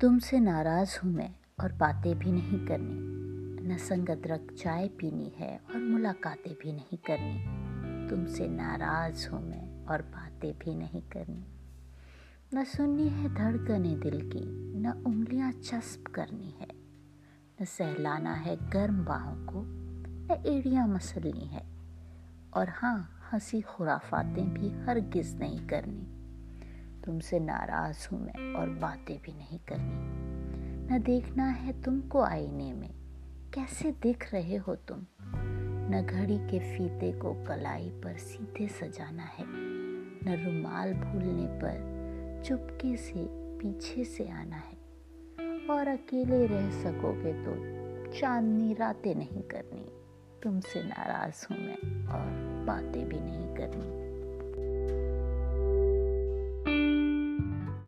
तुमसे नाराज़ हूँ मैं और बातें भी नहीं करनी। न संगत रख चाय पीनी है और मुलाकातें भी नहीं करनी। तुमसे नाराज़ हूँ मैं और बातें भी नहीं करनी। न सुननी है धड़कने दिल की, न उंगलियाँ चस्प करनी है। न सहलाना है गर्म बाहों को, न एड़ियाँ मसलनी है। और हाँ हँसी खुराफातें भी हर गिज नहीं करनी। तुमसे नाराज़ हूँ मैं और बातें भी नहीं करनी। न देखना है तुमको आईने में, कैसे दिख रहे हो तुम। न घड़ी के फीते को कलाई पर सीधे सजाना है, न रुमाल भूलने पर चुपके से पीछे से आना है। और अकेले रह सकोगे तो चांदनी रातें नहीं करनी। तुमसे नाराज़ हूँ मैं और बातें भी नहीं करनी।